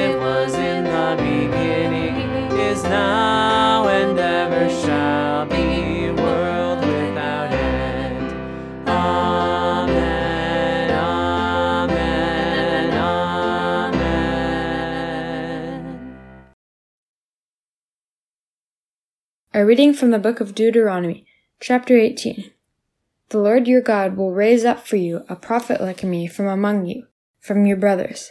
it was in the beginning, is now, and ever shall be, world without end. Amen, Amen, Amen. A reading from the book of Deuteronomy, chapter 18. The Lord your God will raise up for you a prophet like me from among you, from your brothers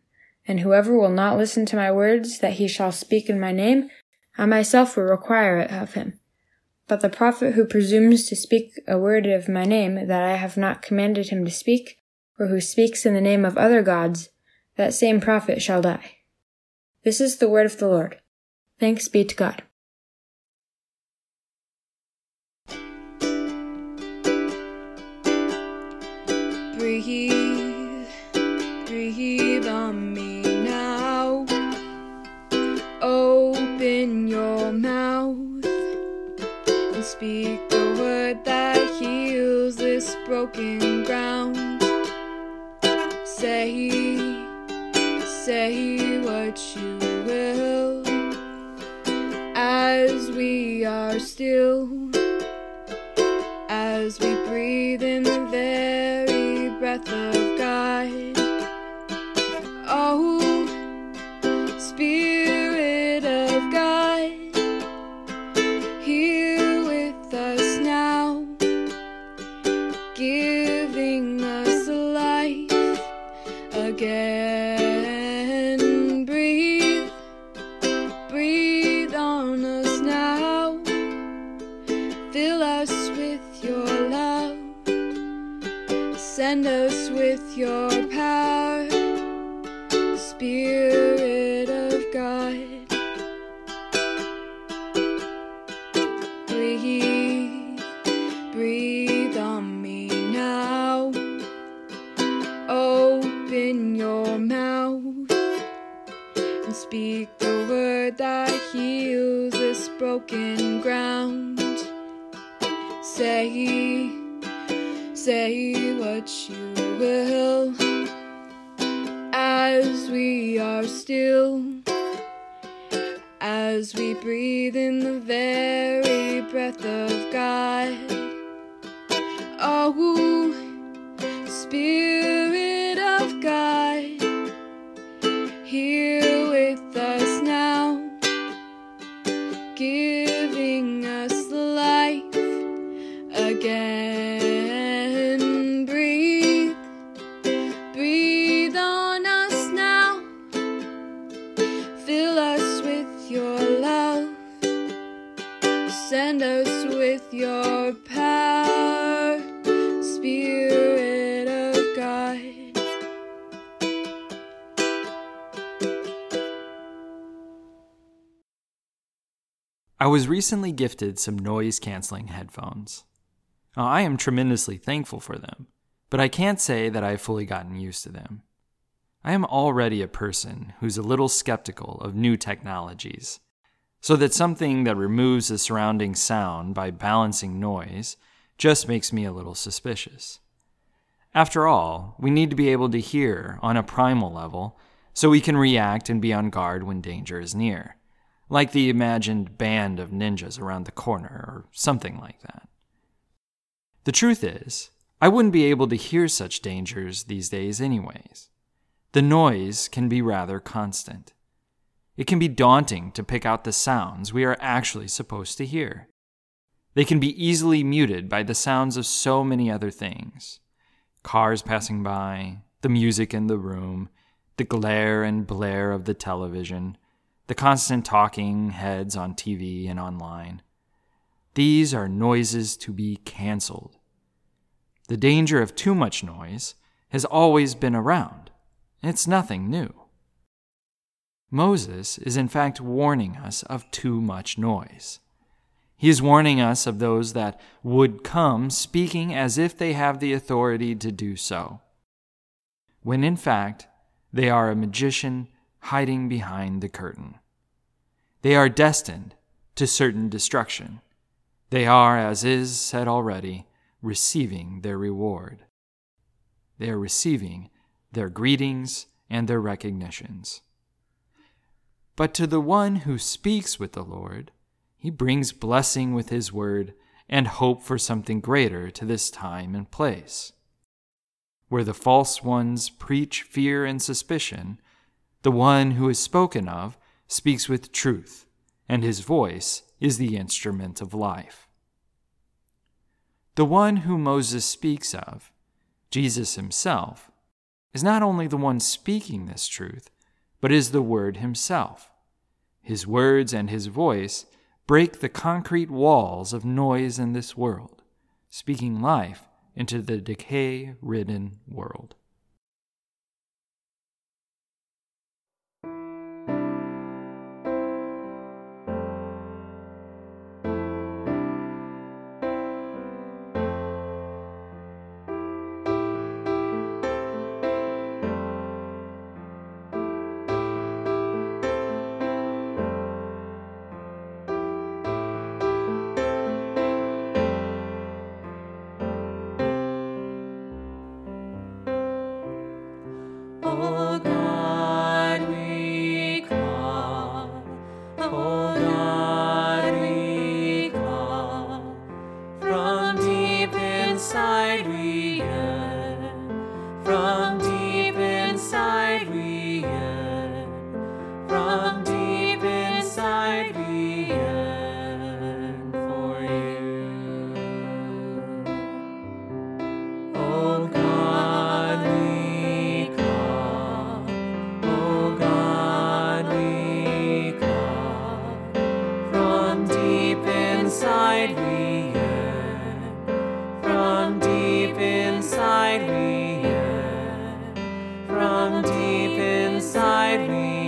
And whoever will not listen to my words that he shall speak in my name, I myself will require it of him. But the prophet who presumes to speak a word of my name that I have not commanded him to speak, or who speaks in the name of other gods, that same prophet shall die. This is the word of the Lord. Thanks be to God. Breathe, your love. Send us with your power, Spirit of God. Breathe, breathe on me now. Open your mouth and speak the word that heals this broken ground. Say, say what you will as we are still, as we breathe in the very breath of God. Oh, Spirit of God, here with us now, giving us again. Breathe, breathe on us now. Fill us with your love. Send us with your power, Spirit of God. I was recently gifted some noise canceling headphones. Now, I am tremendously thankful for them, but I can't say that I've fully gotten used to them. I am already a person who's a little skeptical of new technologies, so that something that removes the surrounding sound by balancing noise just makes me a little suspicious. After all, we need to be able to hear on a primal level so we can react and be on guard when danger is near, like the imagined band of ninjas around the corner or something like that. The truth is, I wouldn't be able to hear such dangers these days, anyways. The noise can be rather constant. It can be daunting to pick out the sounds we are actually supposed to hear. They can be easily muted by the sounds of so many other things cars passing by, the music in the room, the glare and blare of the television, the constant talking heads on TV and online. These are noises to be canceled. The danger of too much noise has always been around. It's nothing new. Moses is in fact warning us of too much noise. He is warning us of those that would come speaking as if they have the authority to do so, when in fact they are a magician hiding behind the curtain. They are destined to certain destruction. They are, as is said already, receiving their reward. They are receiving their greetings and their recognitions. But to the one who speaks with the Lord, he brings blessing with his word and hope for something greater to this time and place. Where the false ones preach fear and suspicion, the one who is spoken of speaks with truth, and his voice is the instrument of life. The one whom Moses speaks of, Jesus himself, is not only the one speaking this truth, but is the Word himself. His words and his voice break the concrete walls of noise in this world, speaking life into the decay ridden world. might we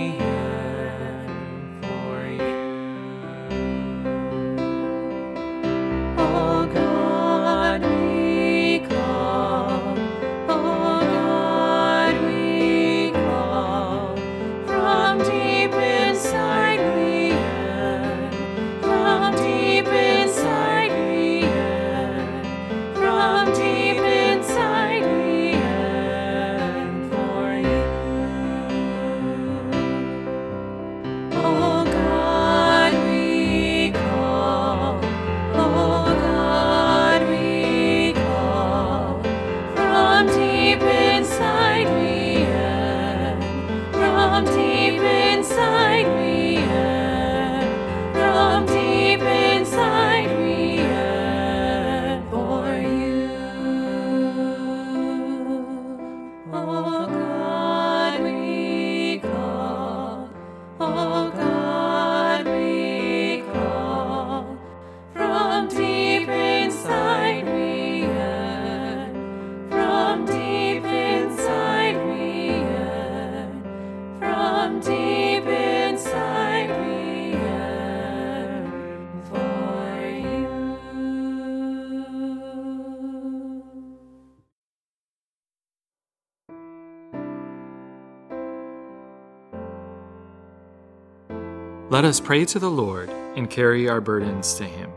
Let us pray to the Lord and carry our burdens to Him.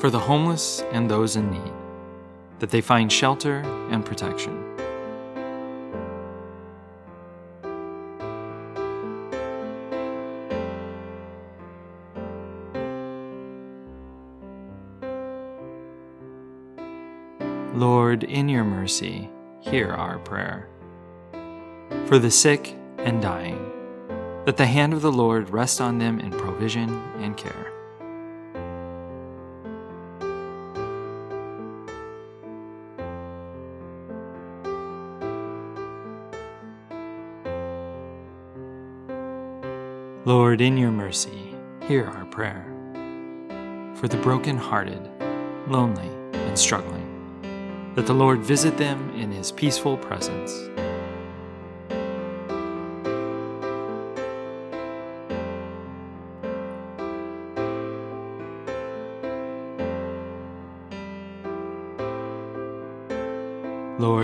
For the homeless and those in need, that they find shelter and protection. Lord, in your mercy, hear our prayer. For the sick and dying, that the hand of the Lord rest on them in provision and care. Lord, in your mercy, hear our prayer. For the broken-hearted, lonely, and struggling, that the Lord visit them in his peaceful presence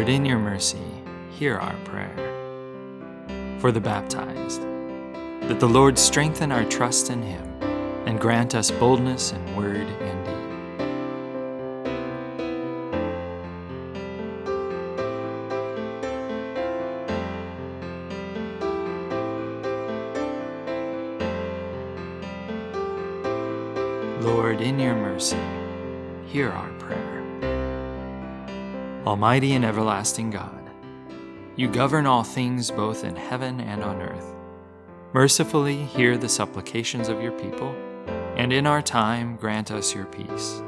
Lord, in your mercy, hear our prayer. For the baptized, that the Lord strengthen our trust in him and grant us boldness in word and deed. Lord, in your mercy, hear our Almighty and everlasting God, you govern all things both in heaven and on earth. Mercifully hear the supplications of your people, and in our time grant us your peace.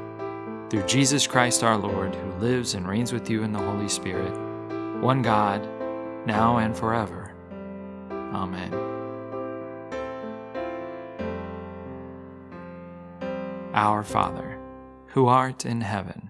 Through Jesus Christ our Lord, who lives and reigns with you in the Holy Spirit, one God, now and forever. Amen. Our Father, who art in heaven,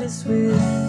God with